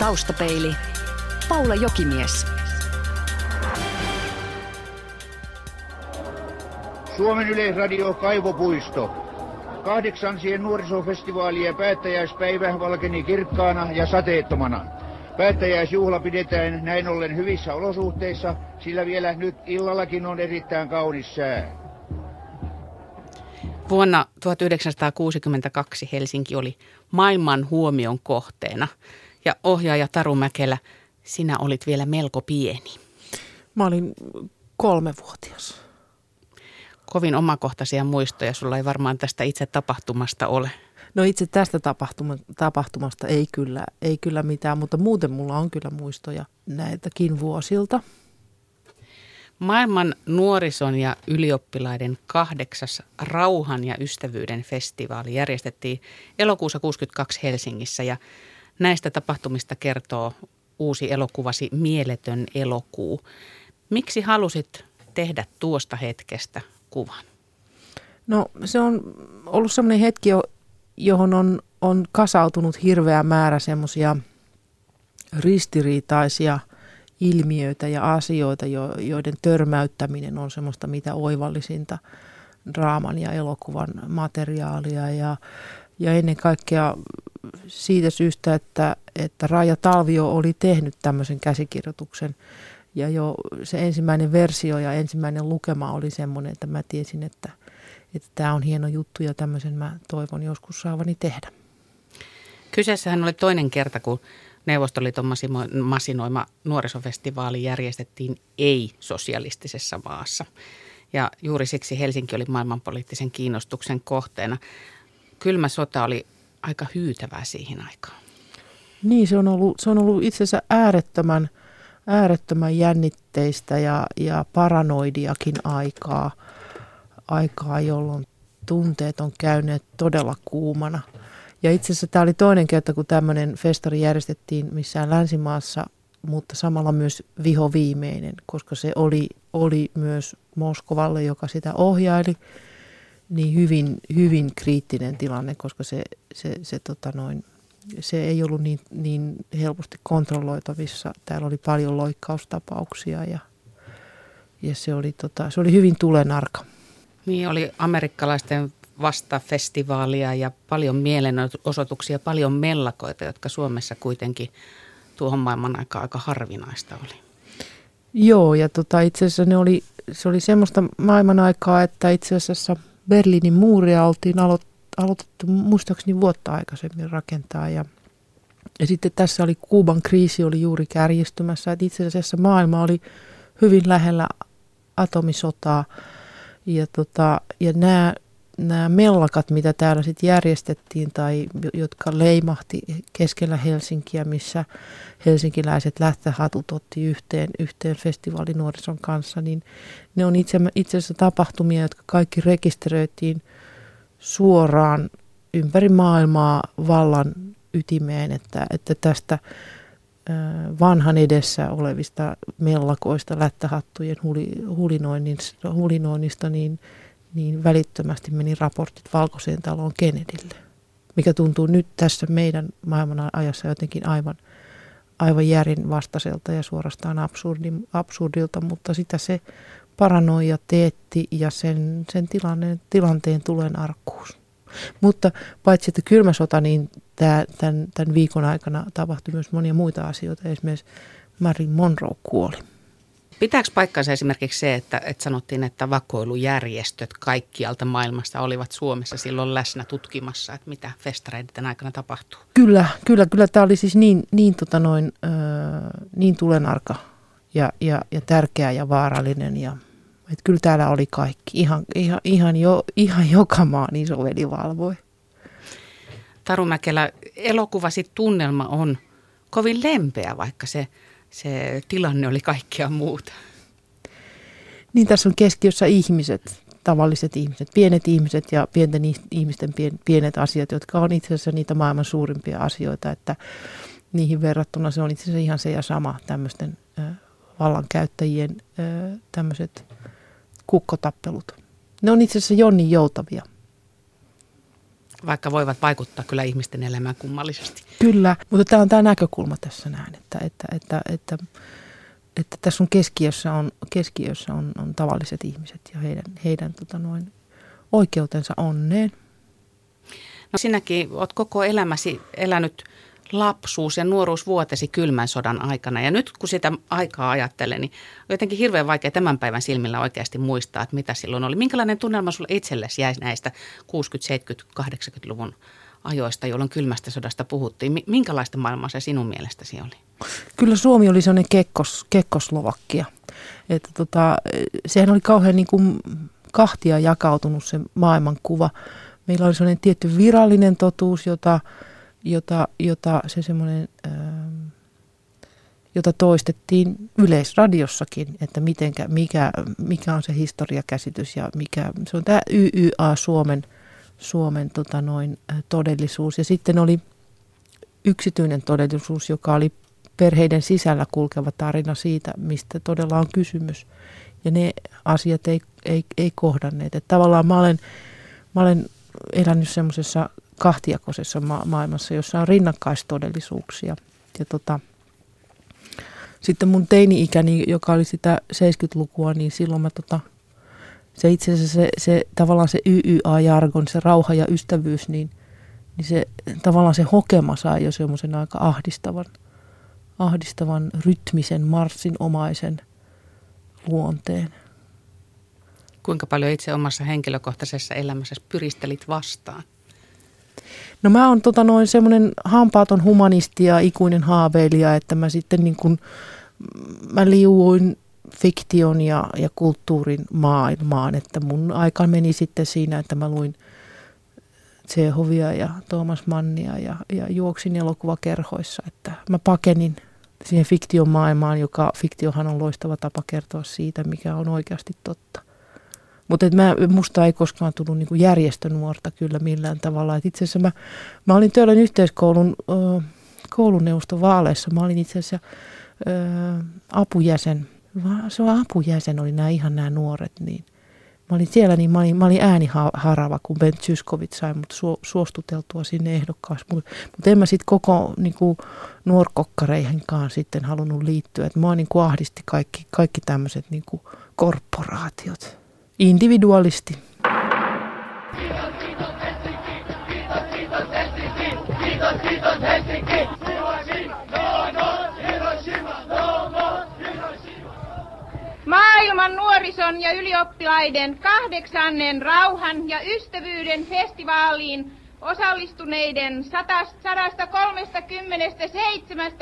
Taustapeili. Paula Jokimies. Suomen Yleisradio Kaivopuisto. Kahdeksansien nuorisofestivaalien päättäjäispäivä valkeni kirkkaana ja sateettomana. Päättäjäisjuhla pidetään näin ollen hyvissä olosuhteissa, sillä vielä nyt illallakin on erittäin kaunis sää. Vuonna 1962 Helsinki oli maailman huomion kohteena ja ohjaaja Taru Mäkelä, sinä olit vielä melko pieni. Mä olin kolmevuotias. Kovin omakohtaisia muistoja sulla ei varmaan tästä itse tapahtumasta ole. No itse tästä tapahtuma, tapahtumasta ei kyllä, ei kyllä mitään, mutta muuten mulla on kyllä muistoja näiltäkin vuosilta. Maailman nuorison ja ylioppilaiden kahdeksas rauhan ja ystävyyden festivaali järjestettiin elokuussa 62 Helsingissä ja näistä tapahtumista kertoo uusi elokuvasi Mieletön elokuu. Miksi halusit tehdä tuosta hetkestä kuvan? No se on ollut sellainen hetki, johon on, on kasautunut hirveä määrä semmoisia ristiriitaisia ilmiöitä ja asioita, joiden törmäyttäminen on semmoista mitä oivallisinta draaman ja elokuvan materiaalia ja, ja ennen kaikkea siitä syystä, että, että Raija Talvio oli tehnyt tämmöisen käsikirjoituksen ja jo se ensimmäinen versio ja ensimmäinen lukema oli semmoinen, että mä tiesin, että, että tämä on hieno juttu ja tämmöisen mä toivon joskus saavani tehdä. Kyseessähän oli toinen kerta, kun Neuvostoliiton masinoima nuorisofestivaali järjestettiin ei-sosialistisessa maassa. Ja juuri siksi Helsinki oli maailmanpoliittisen kiinnostuksen kohteena. Kylmä sota oli aika hyytävää siihen aikaan. Niin, se on ollut, se on ollut itse asiassa äärettömän, äärettömän jännitteistä ja, ja paranoidiakin aikaa, aikaa, jolloin tunteet on käyneet todella kuumana. Ja itse asiassa tämä oli toinen kerta, kun tämmöinen festari järjestettiin missään länsimaassa, mutta samalla myös viho viimeinen, koska se oli, oli myös Moskovalle, joka sitä ohjaili – niin hyvin, hyvin kriittinen tilanne, koska se, se, se, tota noin, se ei ollut niin, niin helposti kontrolloitavissa. Täällä oli paljon loikkaustapauksia ja, ja se, oli, tota, se oli hyvin tulenarka. Niin oli amerikkalaisten vastafestivaalia ja paljon mielenosoituksia, paljon mellakoita, jotka Suomessa kuitenkin tuohon maailman aika aika harvinaista oli. Joo, ja tota, itse asiassa ne oli, se oli semmoista maailman aikaa, että itse asiassa – Berliinin muuria oltiin alo- aloitettu muistaakseni vuotta aikaisemmin rakentaa ja, ja sitten tässä oli Kuuban kriisi oli juuri kärjistymässä, että itse asiassa maailma oli hyvin lähellä atomisotaa ja, tota, ja nämä nämä mellakat, mitä täällä sitten järjestettiin tai jotka leimahti keskellä Helsinkiä, missä helsinkiläiset lähtöhatut otti yhteen, yhteen festivaalinuorison kanssa, niin ne on itse, itse asiassa tapahtumia, jotka kaikki rekisteröitiin suoraan ympäri maailmaa vallan ytimeen, että, että tästä vanhan edessä olevista mellakoista, lättähattujen hulinoinnista, niin – niin välittömästi meni raportit Valkoiseen taloon Kennedylle, mikä tuntuu nyt tässä meidän maailman ajassa jotenkin aivan, aivan järin vastaiselta ja suorastaan absurdi, absurdilta, mutta sitä se paranoia teetti ja sen, sen tilanne, tilanteen tulen arkkuus. Mutta paitsi että kylmä sota, niin tämä, tämän, tämän viikon aikana tapahtui myös monia muita asioita. Esimerkiksi Marilyn Monroe kuoli. Pitääkö paikkansa esimerkiksi se, että, että sanottiin, että vakoilujärjestöt kaikkialta maailmasta olivat Suomessa silloin läsnä tutkimassa, että mitä festareiden aikana tapahtuu? Kyllä, kyllä, kyllä. Tämä oli siis niin, niin, tota noin, äh, niin tulenarka ja, ja, ja tärkeä ja vaarallinen. Ja, että kyllä täällä oli kaikki. Ihan, ihan, ihan, jo, ihan joka maan isoveli valvoi. Taru Mäkelä, elokuvasi tunnelma on kovin lempeä, vaikka se – se tilanne oli kaikkea muuta. Niin tässä on keskiössä ihmiset, tavalliset ihmiset, pienet ihmiset ja pienten ihmisten pienet asiat, jotka on itse asiassa niitä maailman suurimpia asioita, että niihin verrattuna se on itse asiassa ihan se ja sama tämmöisten vallankäyttäjien tämmöiset kukkotappelut. Ne on itse asiassa Jonni joutavia. Vaikka voivat vaikuttaa kyllä ihmisten elämään kummallisesti. Kyllä, mutta tämä on tämä näkökulma tässä näin, että, että, että, että, että tässä on keskiössä, on, keskiössä on, on tavalliset ihmiset ja heidän, heidän tota noin, oikeutensa onneen. No sinäkin olet koko elämäsi elänyt lapsuus- ja nuoruusvuotesi kylmän sodan aikana. Ja nyt kun sitä aikaa ajattelen, niin on jotenkin hirveän vaikea tämän päivän silmillä oikeasti muistaa, että mitä silloin oli. Minkälainen tunnelma sulle itsellesi jäi näistä 60-, 70-, 80-luvun ajoista, jolloin kylmästä sodasta puhuttiin. Minkälaista maailmaa se sinun mielestäsi oli? Kyllä Suomi oli sellainen kekkos, kekkoslovakkia. Että tota, sehän oli kauhean niin kuin kahtia jakautunut se maailmankuva. Meillä oli sellainen tietty virallinen totuus, jota, jota, jota se semmoinen, ähm, jota toistettiin yleisradiossakin, että mitenkä, mikä, mikä on se historiakäsitys ja mikä, se on tämä YYA Suomen, Suomen tota noin, äh, todellisuus. Ja sitten oli yksityinen todellisuus, joka oli perheiden sisällä kulkeva tarina siitä, mistä todella on kysymys. Ja ne asiat ei, ei, ei kohdanneet. Että tavallaan mä olen, mä olen elänyt semmoisessa kahtiakoisessa ma- maailmassa, jossa on rinnakkaistodellisuuksia. Ja tota, sitten mun teini-ikäni, joka oli sitä 70-lukua, niin silloin mä tota, se itse asiassa se, se tavallaan se YYA-jargon, se rauha ja ystävyys, niin, niin se tavallaan se hokema sai jo semmoisen aika ahdistavan, ahdistavan rytmisen, marssinomaisen luonteen. Kuinka paljon itse omassa henkilökohtaisessa elämässä pyristelit vastaan? No mä oon tota noin semmoinen hampaaton humanisti ja ikuinen haaveilija, että mä sitten niin kuin, mä liuuin fiktion ja, ja kulttuurin maailmaan, että mun aika meni sitten siinä, että mä luin Tsehovia ja Thomas Mannia ja, ja juoksin elokuvakerhoissa, että mä pakenin siihen fiktion maailmaan, joka fiktiohan on loistava tapa kertoa siitä, mikä on oikeasti totta. Mutta musta ei koskaan tullut niinku järjestönuorta kyllä millään tavalla. Et itse asiassa mä, mä olin Töölön yhteiskoulun ö, kouluneuvoston vaaleissa. Mä olin itse asiassa ö, apujäsen. Se on apujäsen, oli nämä ihan nämä nuoret. Niin. Mä olin siellä, niin mä olin, mä olin ääniharava, kun Ben Zyskowicz sai mut su, suostuteltua sinne ehdokkaaksi. Mutta mut en mä sitten koko niinku, nuorkokkareihinkaan sitten halunnut liittyä. Et mä niinku ahdisti kaikki, kaikki tämmöiset niinku, korporaatiot individualisti. Maailman nuorison ja ylioppilaiden kahdeksannen rauhan ja ystävyyden festivaaliin osallistuneiden 137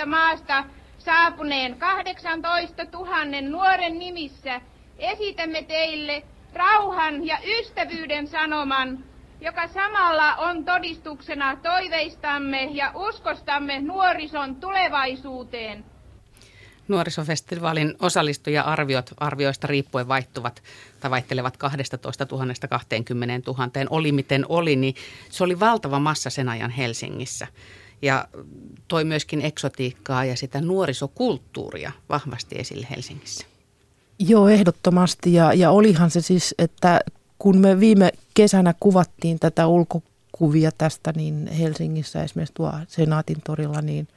maasta saapuneen 18 000 nuoren nimissä esitämme teille rauhan ja ystävyyden sanoman, joka samalla on todistuksena toiveistamme ja uskostamme nuorison tulevaisuuteen. Nuorisofestivaalin osallistuja-arviot arvioista riippuen vaihtuvat tai vaihtelevat 12 000 20 000. Oli miten oli, niin se oli valtava massa sen ajan Helsingissä. Ja toi myöskin eksotiikkaa ja sitä nuorisokulttuuria vahvasti esille Helsingissä. Joo, ehdottomasti. Ja, ja olihan se siis, että kun me viime kesänä kuvattiin tätä ulkokuvia tästä, niin Helsingissä esimerkiksi tuo Senaatin torilla, niin,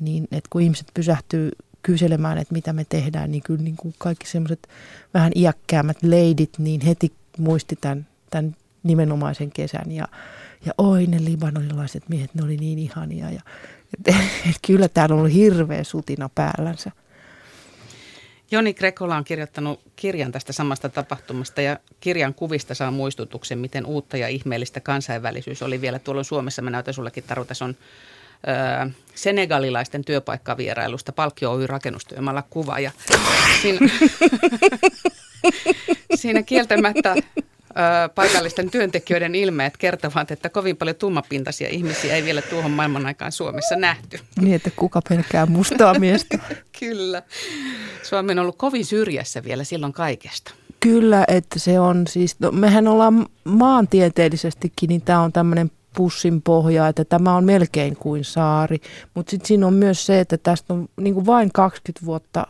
niin että kun ihmiset pysähtyy kyselemään, että mitä me tehdään, niin kyllä niin kuin kaikki semmoiset vähän iäkkäämät leidit, niin heti muisti tämän, tämän nimenomaisen kesän. Ja, ja oi ne libanonilaiset miehet, ne oli niin ihania. Ja, et, et kyllä täällä on ollut hirveä sutina päällänsä. Joni Krekola on kirjoittanut kirjan tästä samasta tapahtumasta ja kirjan kuvista saa muistutuksen, miten uutta ja ihmeellistä kansainvälisyys oli vielä tuolla Suomessa. Mä näytän sullekin, Taru, tässä on ö, senegalilaisten työpaikkavierailusta Palkkio Oy rakennustyömaalla kuva ja siinä, siinä kieltämättä paikallisten työntekijöiden ilmeet kertovat, että kovin paljon tummapintaisia ihmisiä ei vielä tuohon maailman aikaan Suomessa nähty. Niin, että kuka pelkää mustaa miestä. Kyllä. Suomi on ollut kovin syrjässä vielä silloin kaikesta. Kyllä, että se on siis, no, mehän ollaan maantieteellisestikin, niin tämä on tämmöinen pussin pohja, että tämä on melkein kuin saari. Mutta sitten siinä on myös se, että tästä on niin vain 20 vuotta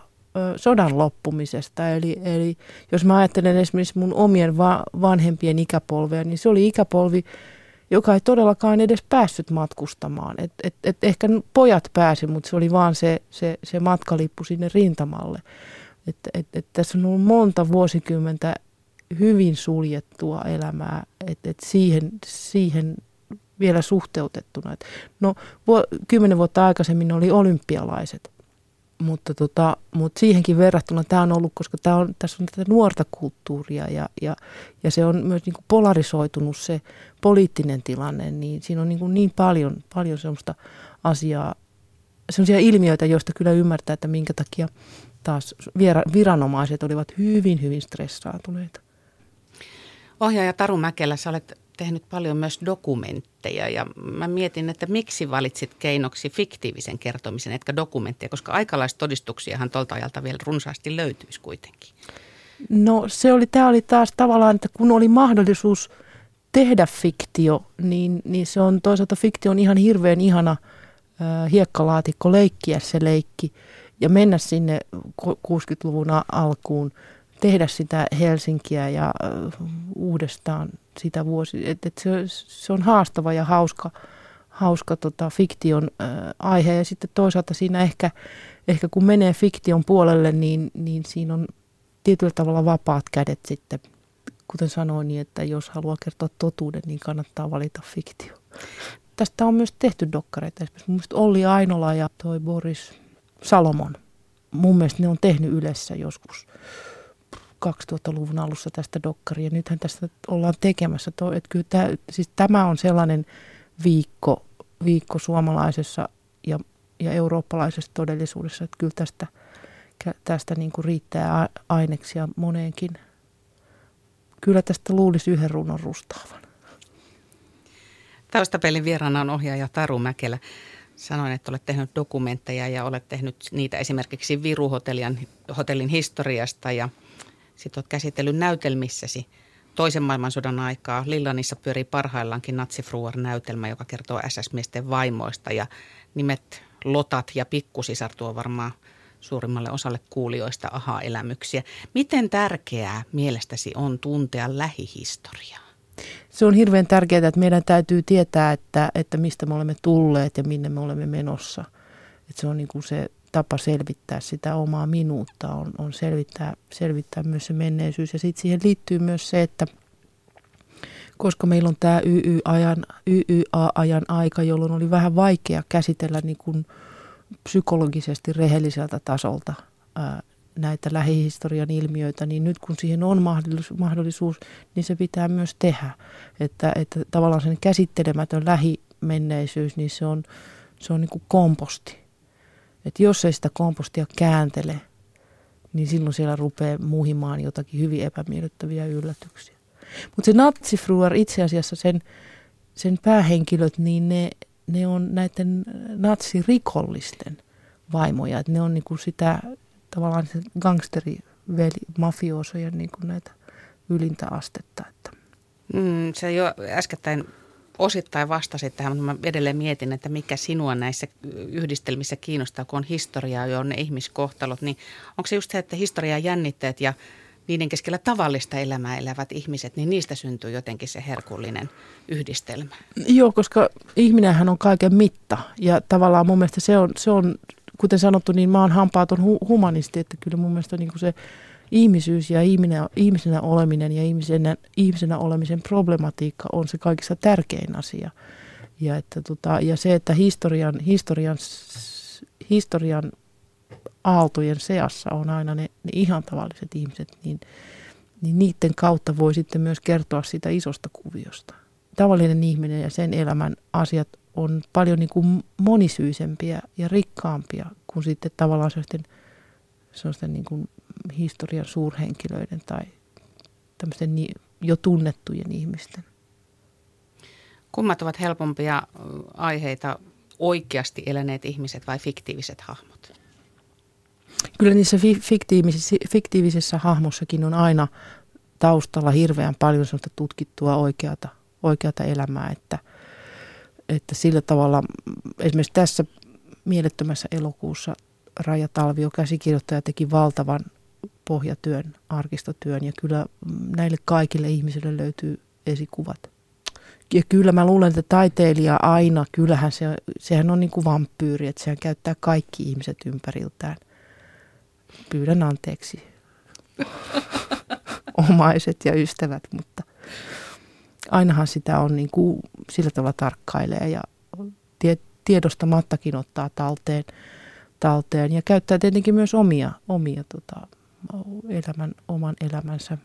sodan loppumisesta. Eli, eli jos mä ajattelen esimerkiksi mun omien va- vanhempien ikäpolvea, niin se oli ikäpolvi, joka ei todellakaan edes päässyt matkustamaan. Et, et, et ehkä pojat pääsi, mutta se oli vaan se, se, se matkalippu sinne rintamalle. Et, et, et tässä on ollut monta vuosikymmentä hyvin suljettua elämää, että et siihen, siihen vielä suhteutettuna. Et no, vu- kymmenen vuotta aikaisemmin oli olympialaiset, mutta, tota, mutta siihenkin verrattuna tämä on ollut, koska tää on, tässä on tätä nuorta kulttuuria ja, ja, ja se on myös niin kuin polarisoitunut se poliittinen tilanne, niin siinä on niin, kuin niin paljon, paljon sellaista asiaa, sellaisia ilmiöitä, joista kyllä ymmärtää, että minkä takia taas viranomaiset olivat hyvin, hyvin stressaantuneita. Ohjaaja Taru Mäkelä, sä olet tehnyt paljon myös dokumentteja ja mä mietin, että miksi valitsit keinoksi fiktiivisen kertomisen, etkä dokumentteja, koska aikalaistodistuksiahan tuolta ajalta vielä runsaasti löytyisi kuitenkin. No se oli, tämä oli taas tavallaan, että kun oli mahdollisuus tehdä fiktio, niin, niin se on toisaalta fiktio on ihan hirveän ihana äh, hiekkalaatikko leikkiä se leikki ja mennä sinne 60-luvun alkuun – tehdä sitä Helsinkiä ja uudestaan sitä vuosi. Et, et se, se on haastava ja hauska, hauska tota, fiktion ä, aihe ja sitten toisaalta siinä ehkä, ehkä kun menee fiktion puolelle, niin, niin siinä on tietyllä tavalla vapaat kädet sitten. Kuten sanoin, niin että jos haluaa kertoa totuuden, niin kannattaa valita fiktio. Tästä on myös tehty dokkareita. Esimerkiksi mun Olli Ainola ja toi Boris Salomon. Mun mielestä ne on tehnyt yleensä joskus 2000-luvun alussa tästä dokkaria. Nythän tästä ollaan tekemässä. Että kyllä tämä, siis tämä on sellainen viikko, viikko suomalaisessa ja, ja eurooppalaisessa todellisuudessa, että kyllä tästä, tästä niin kuin riittää aineksia moneenkin. Kyllä tästä luulisi yhden runon rustaavan. Taustapelin vieraana on ohjaaja Taru Mäkelä. Sanoin, että olet tehnyt dokumentteja ja olet tehnyt niitä esimerkiksi Viru-hotellin hotellin historiasta ja – sitten olet käsitellyt näytelmissäsi toisen maailmansodan aikaa. Lillanissa pyörii parhaillaankin Natsifruar-näytelmä, joka kertoo SS-miesten vaimoista ja nimet Lotat ja Pikkusisar tuo varmaan suurimmalle osalle kuulijoista aha-elämyksiä. Miten tärkeää mielestäsi on tuntea lähihistoriaa? Se on hirveän tärkeää, että meidän täytyy tietää, että, että mistä me olemme tulleet ja minne me olemme menossa. Että se on niin kuin se tapa selvittää sitä omaa minuutta, on, on selvittää, selvittää myös se menneisyys. Ja sitten siihen liittyy myös se, että koska meillä on tämä YY-ajan, YYA-ajan aika, jolloin oli vähän vaikea käsitellä niin kuin psykologisesti rehelliseltä tasolta ää, näitä lähihistorian ilmiöitä, niin nyt kun siihen on mahdollisuus, niin se pitää myös tehdä. Että, että tavallaan sen käsittelemätön lähimenneisyys, niin se on, se on niin kuin komposti että jos ei sitä kompostia kääntele, niin silloin siellä rupeaa muhimaan jotakin hyvin epämiellyttäviä yllätyksiä. Mutta se natsifruar itse asiassa, sen, sen päähenkilöt, niin ne, ne on näiden natsirikollisten vaimoja. Et ne on niinku sitä tavallaan se gangsteri, mafiosoja niinku näitä ylintä astetta. Että. Mm, se jo äskettäin osittain vastasit tähän, mutta mä edelleen mietin, että mikä sinua näissä yhdistelmissä kiinnostaa, kun on historiaa ja on ne ihmiskohtalot, niin onko se just se, että historiaa jännitteet ja niiden keskellä tavallista elämää elävät ihmiset, niin niistä syntyy jotenkin se herkullinen yhdistelmä. Joo, koska ihminenhän on kaiken mitta ja tavallaan mun mielestä se on, se on kuten sanottu, niin mä oon hampaaton hu- humanisti, että kyllä mun mielestä niin kuin se ihmisyys ja ihminen, ihmisenä oleminen ja ihmisenä, ihmisenä olemisen problematiikka on se kaikista tärkein asia. Ja, että tota, ja se, että historian, historian, historian aaltojen seassa on aina ne, ne ihan tavalliset ihmiset, niin, niin niiden kautta voi sitten myös kertoa sitä isosta kuviosta. Tavallinen ihminen ja sen elämän asiat on paljon niin kuin monisyisempiä ja rikkaampia kuin sitten tavallaan sellaisten, sellaisten niin kuin historian suurhenkilöiden tai tämmöisten jo tunnettujen ihmisten. Kummat ovat helpompia aiheita oikeasti eläneet ihmiset vai fiktiiviset hahmot? Kyllä niissä fiktiivisessä, fiktiivisessä hahmossakin on aina taustalla hirveän paljon sellaista tutkittua oikeata, oikeata elämää, että, että sillä tavalla esimerkiksi tässä mielettömässä elokuussa Raja Talvio käsikirjoittaja teki valtavan pohjatyön, arkistotyön ja kyllä näille kaikille ihmisille löytyy esikuvat. Ja kyllä mä luulen, että taiteilija aina, kyllähän se, sehän on niin kuin vampyyri, että sehän käyttää kaikki ihmiset ympäriltään. Pyydän anteeksi. Omaiset ja ystävät, mutta ainahan sitä on niin kuin sillä tavalla tarkkailee ja tie, tiedostamattakin ottaa talteen, talteen ja käyttää tietenkin myös omia, omia tota, elämän, oman elämänsä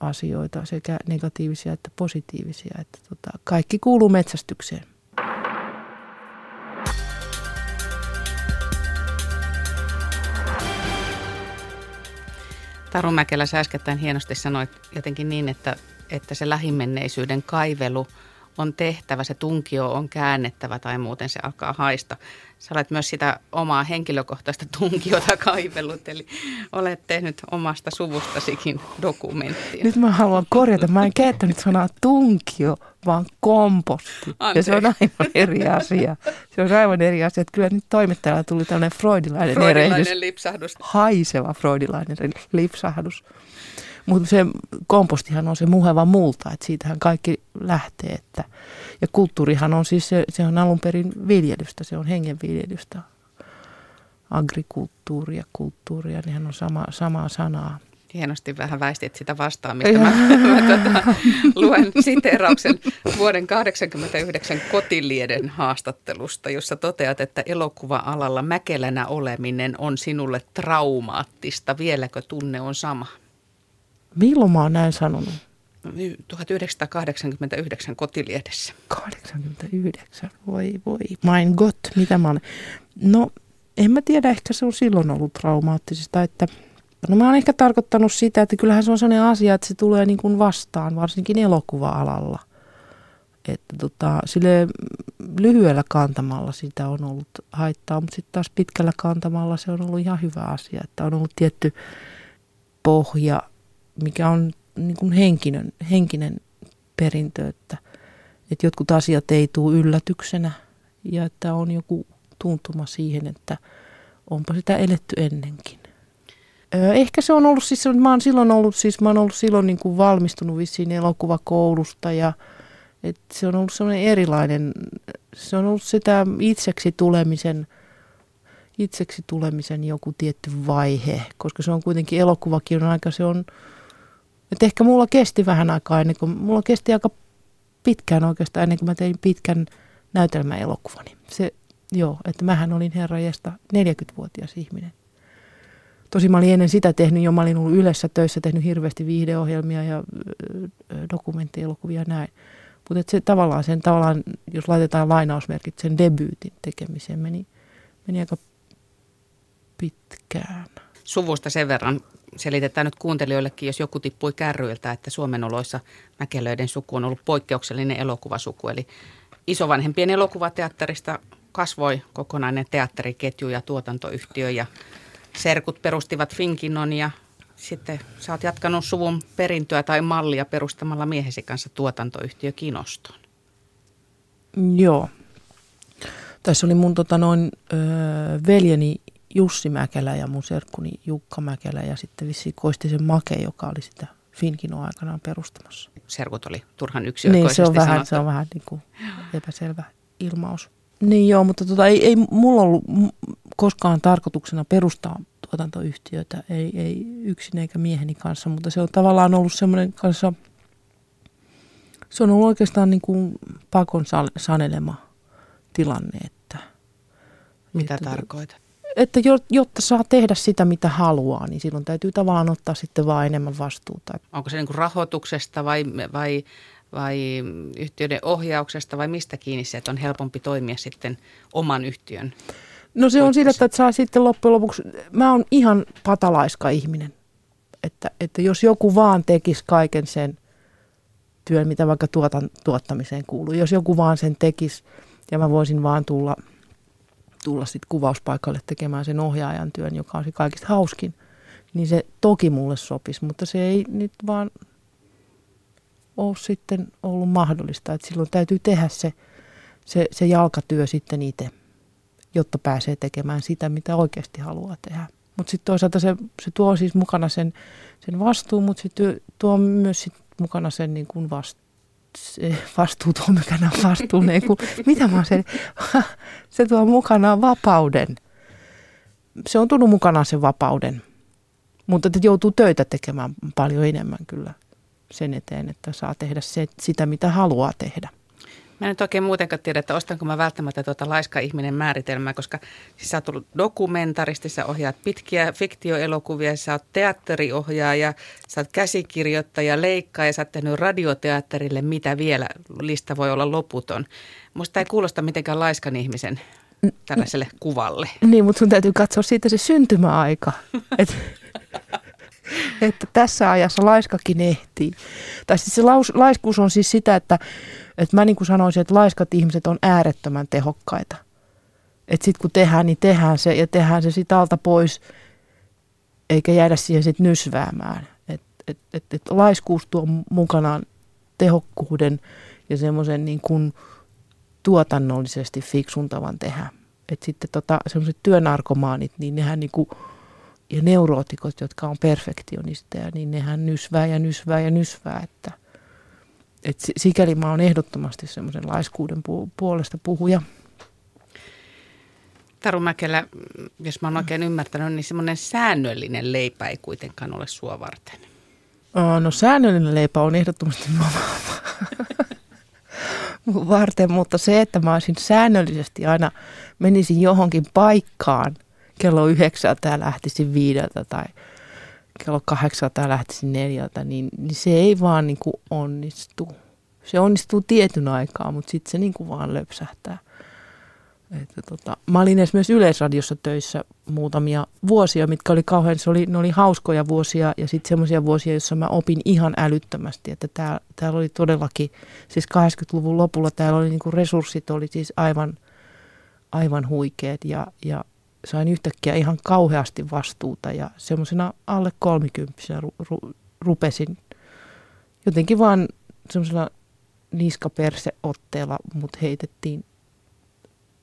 asioita, sekä negatiivisia että positiivisia. Että tota, kaikki kuuluu metsästykseen. Taru Mäkelä, sä äskettäin hienosti sanoit jotenkin niin, että, että se lähimenneisyyden kaivelu – on tehtävä, se tunkio on käännettävä tai muuten se alkaa haista. Sä olet myös sitä omaa henkilökohtaista tunkiota kaivellut, eli olet tehnyt omasta suvustasikin dokumenttia. Nyt mä haluan korjata, mä en käyttänyt sanaa tunkio, vaan komposti. Anteeksi. Ja se on aivan eri asia. Se on aivan eri asia. Että kyllä nyt toimittajalla tuli tällainen freudilainen, freudilainen erehdys. lipsahdus. Haiseva freudilainen lipsahdus. Mutta se kompostihan on se muheva multa, että siitähän kaikki lähtee. Että, ja kulttuurihan on siis, se, se on alun perin viljelystä, se on hengenviljelystä. Agrikulttuuri ja kulttuuri, ja nehän on sama, samaa sanaa. Hienosti vähän väistit sitä vastaamista. Mä, mä tota, luen siteerauksen vuoden 1989 Kotilieden haastattelusta, jossa toteat, että elokuva-alalla mäkelänä oleminen on sinulle traumaattista. Vieläkö tunne on sama? Milloin mä oon näin sanonut? 1989 kotiliedessä. 89, voi voi, mein Gott, mitä mä olen. No, en mä tiedä, ehkä se on silloin ollut traumaattisista, että No mä oon ehkä tarkoittanut sitä, että kyllähän se on sellainen asia, että se tulee niin kuin vastaan, varsinkin elokuva-alalla. Että tota, sille lyhyellä kantamalla sitä on ollut haittaa, mutta sitten taas pitkällä kantamalla se on ollut ihan hyvä asia, että on ollut tietty pohja mikä on niin kuin henkinen, henkinen perintö, että, että jotkut asiat ei tule yllätyksenä ja että on joku tuntuma siihen, että onpa sitä eletty ennenkin. Ehkä se on ollut siis, mä oon silloin ollut, siis mä oon ollut silloin niin kuin valmistunut vissiin elokuvakoulusta ja että se on ollut sellainen erilainen, se on ollut sitä itseksi tulemisen, itseksi tulemisen joku tietty vaihe, koska se on kuitenkin elokuvakin on aika, se on, et ehkä mulla kesti vähän aikaa ennen kuin, mulla kesti aika pitkään oikeastaan ennen kuin mä tein pitkän näytelmäelokuvani. Se, joo, että mähän olin herrajesta 40-vuotias ihminen. Tosi mä olin ennen sitä tehnyt jo, mä olin ollut yleensä töissä, tehnyt hirveästi viihdeohjelmia ja dokumenttielokuvia ja näin. Mutta se tavallaan sen tavallaan, jos laitetaan lainausmerkit, sen debyytin tekemiseen meni, meni aika pitkään. Suvusta sen verran selitetään nyt kuuntelijoillekin, jos joku tippui kärryiltä, että Suomen oloissa Mäkelöiden suku on ollut poikkeuksellinen elokuvasuku. Eli isovanhempien elokuvateatterista kasvoi kokonainen teatteriketju ja tuotantoyhtiö ja serkut perustivat Finkinon ja sitten sä oot jatkanut suvun perintöä tai mallia perustamalla miehesi kanssa tuotantoyhtiö Kinoston. Joo. Tässä oli mun tota, noin, ö, veljeni Jussi Mäkelä ja mun serkkuni Jukka Mäkelä ja sitten vissi Koistisen Make, joka oli sitä Finkino aikanaan perustamassa. Serkut oli turhan yksioikoisesti Niin, se on vähän, se on vähän niin kuin epäselvä ilmaus. Niin joo, mutta tota, ei, ei mulla ollut koskaan tarkoituksena perustaa tuotantoyhtiötä, ei, ei yksin eikä mieheni kanssa, mutta se on tavallaan ollut semmoinen kanssa, se on ollut oikeastaan niin kuin pakon sanelema tilanne, että mitä että, tarkoitat? Että jotta saa tehdä sitä, mitä haluaa, niin silloin täytyy tavallaan ottaa sitten vaan enemmän vastuuta. Onko se niin kuin rahoituksesta vai, vai, vai yhtiöiden ohjauksesta vai mistä kiinni se, että on helpompi toimia sitten oman yhtiön? No se on sillä, että saa sitten loppujen lopuksi, mä oon ihan patalaiska ihminen, että, että jos joku vaan tekisi kaiken sen työn, mitä vaikka tuotan, tuottamiseen kuuluu, jos joku vaan sen tekisi ja mä voisin vaan tulla – tulla sitten kuvauspaikalle tekemään sen ohjaajan työn, joka on se kaikista hauskin, niin se toki mulle sopisi, mutta se ei nyt vaan ole sitten ollut mahdollista. Että silloin täytyy tehdä se, se, se jalkatyö sitten itse, jotta pääsee tekemään sitä, mitä oikeasti haluaa tehdä. Mutta sitten toisaalta se, se tuo siis mukana sen, sen vastuun, mutta sitten tuo myös sit mukana sen niin kuin vast, se vastuu tuo mukana vastuuneen, kun mitä mä se, se tuo mukanaan vapauden. Se on tullut mukanaan sen vapauden, mutta että joutuu töitä tekemään paljon enemmän kyllä sen eteen, että saa tehdä se, sitä, mitä haluaa tehdä. Mä en nyt oikein muutenkaan tiedä, että ostanko mä välttämättä tuota laiska-ihminen määritelmää, koska siis sä oot tullut dokumentaristi, sä ohjaat pitkiä fiktioelokuvia, sä oot teatteriohjaaja, sä oot käsikirjoittaja, leikkaaja, sä oot tehnyt radioteatterille, mitä vielä, lista voi olla loputon. Musta ei kuulosta mitenkään laiskan ihmisen tällaiselle kuvalle. Niin, mutta sun täytyy katsoa siitä se syntymäaika. Et, että tässä ajassa laiskakin ehtii. Tai siis se laus, laiskuus on siis sitä, että että mä niin kuin sanoisin, että laiskat ihmiset on äärettömän tehokkaita. Että sitten kun tehdään, niin tehdään se ja tehdään se sitten alta pois, eikä jäädä siihen sitten nysväämään. Että et, et, et laiskuus tuo mukanaan tehokkuuden ja semmoisen niin kuin tuotannollisesti fiksun tavan tehdä. Että sitten tota, semmoiset työnarkomaanit, niin nehän niin kuin, ja neurootikot, jotka on perfektionisteja, niin nehän nysvää ja nysvää ja nysvää, että et sikäli mä oon ehdottomasti semmoisen laiskuuden puolesta puhuja. Taru Mäkelä, jos mä oon oikein ymmärtänyt, niin semmoinen säännöllinen leipä ei kuitenkaan ole sua varten. No säännöllinen leipä on ehdottomasti varten, mutta se, että mä olisin säännöllisesti aina menisin johonkin paikkaan kello yhdeksältä ja lähtisin viideltä tai – kello kahdeksalta lähtisin neljältä, niin, niin se ei vaan niin kuin onnistu. Se onnistuu tietyn aikaa, mutta sitten se niin kuin vaan löpsähtää. Että tota, mä olin esimerkiksi Yleisradiossa töissä muutamia vuosia, mitkä oli kauhean, se oli, ne oli hauskoja vuosia ja sitten semmoisia vuosia, joissa mä opin ihan älyttömästi, että tää, täällä oli todellakin, siis 80-luvun lopulla täällä oli niinku resurssit oli siis aivan, aivan huikeet ja, ja sain yhtäkkiä ihan kauheasti vastuuta ja semmoisena alle kolmikymppisenä ru, ru, rupesin jotenkin vaan semmoisella niskaperseotteella mut heitettiin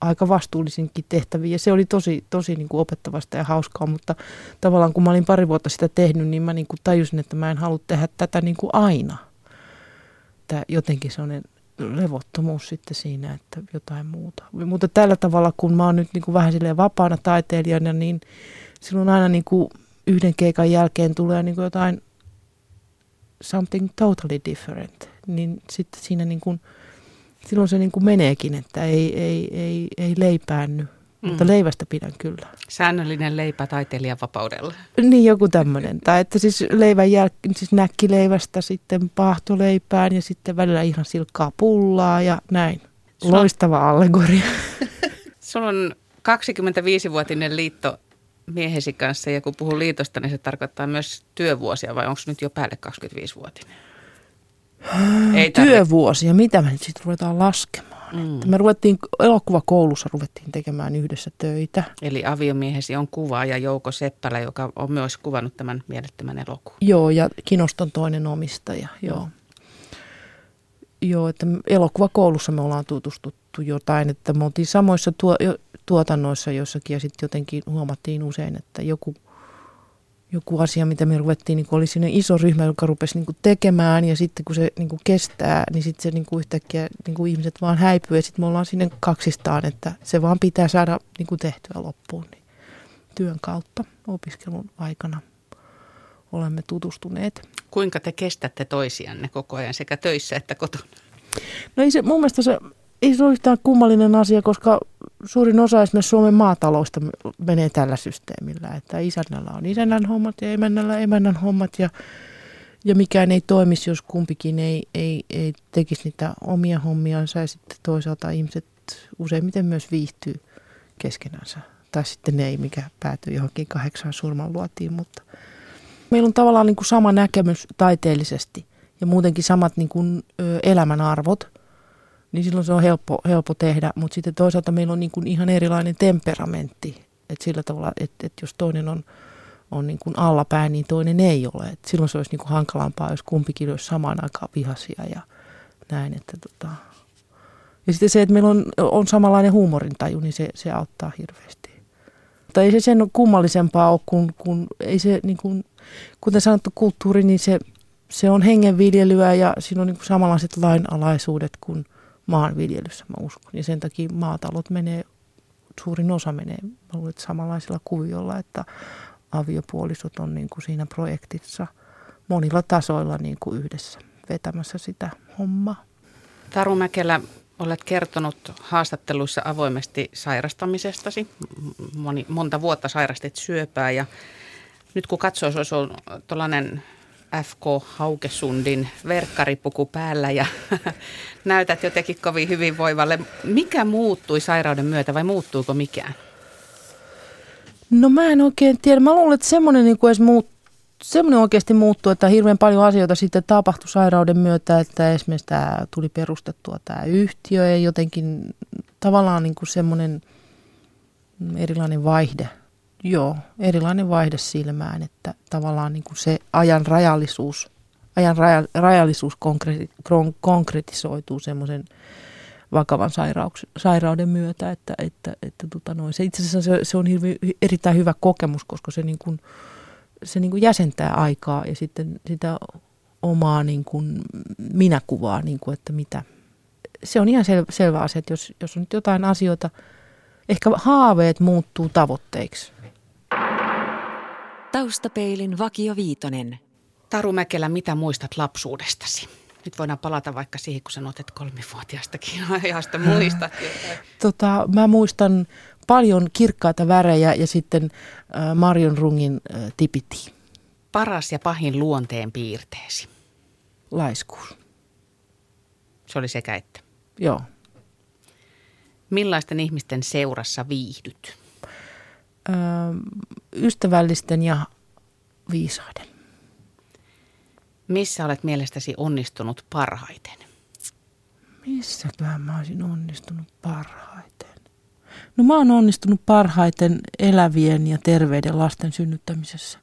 aika vastuullisinkin tehtäviä. Ja se oli tosi, tosi niin kuin opettavasta ja hauskaa, mutta tavallaan kun mä olin pari vuotta sitä tehnyt, niin mä niin kuin tajusin, että mä en halua tehdä tätä niin kuin aina. Tämä jotenkin sellainen levottomuus sitten siinä, että jotain muuta. Mutta tällä tavalla, kun mä oon nyt niin kuin vähän silleen vapaana taiteilijana, niin silloin aina niin kuin yhden keikan jälkeen tulee niin kuin jotain something totally different. Niin sitten siinä niin kuin, silloin se niin kuin meneekin, että ei, ei, ei, ei leipäänny Mm. Mutta leivästä pidän kyllä. Säännöllinen leipä taiteilijan vapaudella. Niin, joku tämmöinen. Tai että siis leivän jälkeen, siis näkkileivästä sitten paahtoleipään ja sitten välillä ihan silkkaa pullaa ja näin. Sulla... Loistava allegoria. Sulla on 25-vuotinen liitto miehesi kanssa ja kun puhun liitosta, niin se tarkoittaa myös työvuosia vai onko nyt jo päälle 25-vuotinen? Ei Työvuosia, mitä me nyt sitten ruvetaan laskemaan? Mm. Me ruvettiin, elokuvakoulussa ruvettiin tekemään yhdessä töitä. Eli aviomiehesi on kuvaaja Jouko Seppälä, joka on myös kuvannut tämän mielettömän elokuvan. Joo, ja Kinoston toinen omistaja, joo. Joo, että elokuvakoulussa me ollaan tutustuttu jotain, että me oltiin samoissa tuo, tuotannoissa jossakin ja sitten jotenkin huomattiin usein, että joku – joku asia, mitä me ruvettiin, niin oli sinne iso ryhmä, joka rupesi niin tekemään ja sitten kun se niin kuin kestää, niin sitten se niin kuin yhtäkkiä niin kuin ihmiset vaan häipyy ja sitten me ollaan sinne kaksistaan, että se vaan pitää saada niin kuin tehtyä loppuun. Niin työn kautta opiskelun aikana olemme tutustuneet. Kuinka te kestätte toisianne koko ajan sekä töissä että kotona? No ei se, mun mielestä se ei se ole yhtään kummallinen asia, koska suurin osa esimerkiksi Suomen maataloista menee tällä systeemillä, että isännällä on isännän hommat ja emännällä emännän hommat ja, ja mikään ei toimisi, jos kumpikin ei, ei, ei tekisi niitä omia hommiansa ja sitten toisaalta ihmiset useimmiten myös viihtyy keskenänsä. Tai sitten ei, mikä päätyy johonkin kahdeksaan surman luotiin, mutta meillä on tavallaan niin kuin sama näkemys taiteellisesti ja muutenkin samat niin kuin, elämän arvot – niin silloin se on helppo, helppo tehdä. Mutta sitten toisaalta meillä on niin kuin ihan erilainen temperamentti. Että sillä tavalla, että, että jos toinen on, on niin kuin allapää, niin toinen ei ole. Et silloin se olisi niin kuin hankalampaa, jos kumpikin olisi samaan aikaan vihaisia ja näin. Että tota. Ja sitten se, että meillä on, on samanlainen huumorintaju, niin se, se auttaa hirveästi. Mutta ei se sen kummallisempaa ole, kun, kun ei se, niin kuin, kuten sanottu, kulttuuri, niin se se on hengenviljelyä ja siinä on niin kuin samanlaiset lainalaisuudet kuin maanviljelyssä, mä uskon. Ja sen takia maatalot menee, suurin osa menee, mä luulen, että samanlaisella kuviolla, että aviopuolisot on niin kuin siinä projektissa monilla tasoilla niin kuin yhdessä vetämässä sitä hommaa. Taru Mäkelä, olet kertonut haastatteluissa avoimesti sairastamisestasi. Moni, monta vuotta sairastit syöpää ja nyt kun katsoo, se ollut tuollainen FK Haukesundin verkkaripuku päällä ja näytät jotenkin kovin hyvinvoivalle. Mikä muuttui sairauden myötä vai muuttuuko mikään? No mä en oikein tiedä. Mä luulen, että semmoinen niin edes muut, semmoinen oikeasti muuttuu, että hirveän paljon asioita sitten tapahtui sairauden myötä, että esimerkiksi tämä tuli perustettua tämä yhtiö ja jotenkin tavallaan niin kuin semmoinen erilainen vaihde. Joo, erilainen vaihde silmään, että tavallaan niin kuin se ajan rajallisuus, ajan raja, rajallisuus konkreti, konkretisoituu semmoisen vakavan sairauks, sairauden myötä, että, että, että tota noin. Se itse asiassa se, se on hirveän, erittäin hyvä kokemus, koska se, niin kuin, se niin kuin jäsentää aikaa ja sitten sitä omaa niin kuin minäkuvaa, niin kuin, että mitä. Se on ihan sel, selvä asia, että jos, jos on nyt jotain asioita, ehkä haaveet muuttuu tavoitteiksi. Taustapeilin Vakio Viitonen. Taru Mäkelä, mitä muistat lapsuudestasi? Nyt voidaan palata vaikka siihen, kun sanoit, että kolmivuotiaastakin ajasta muistat Tota, mä muistan paljon kirkkaita värejä ja sitten äh, Marion Rungin äh, tipiti. Paras ja pahin luonteen piirteesi? Laiskuus. Se oli sekä että. Joo. Millaisten ihmisten seurassa viihdyt? Ö, ystävällisten ja viisaiden. Missä olet mielestäsi onnistunut parhaiten? Missäköhän mä olisin onnistunut parhaiten? No mä oon onnistunut parhaiten elävien ja terveiden lasten synnyttämisessä.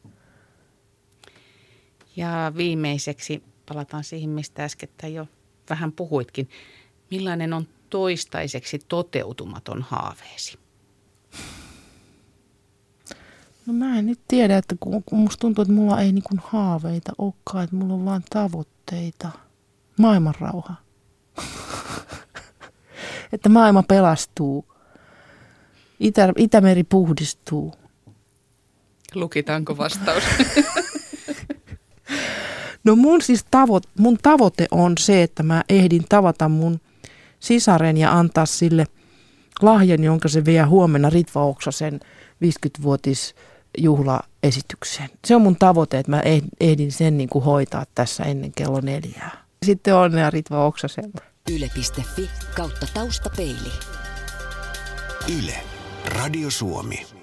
Ja viimeiseksi palataan siihen, mistä äsken jo vähän puhuitkin. Millainen on toistaiseksi toteutumaton haaveesi? No mä en nyt tiedä, että kun, kun musta tuntuu, että mulla ei niin haaveita olekaan, että mulla on vaan tavoitteita. Maailman rauha. että maailma pelastuu. Itä, Itämeri puhdistuu. Lukitaanko vastaus? no mun siis tavo, mun tavoite on se, että mä ehdin tavata mun sisaren ja antaa sille lahjan, jonka se vie huomenna Ritva Oksasen 50-vuotis juhlaesitykseen. Se on mun tavoite, että mä ehdin sen niin kuin hoitaa tässä ennen kello neljää. Sitten onnea Ritva Oksaselle. Yle.fi kautta taustapeili. Yle. Radio Suomi.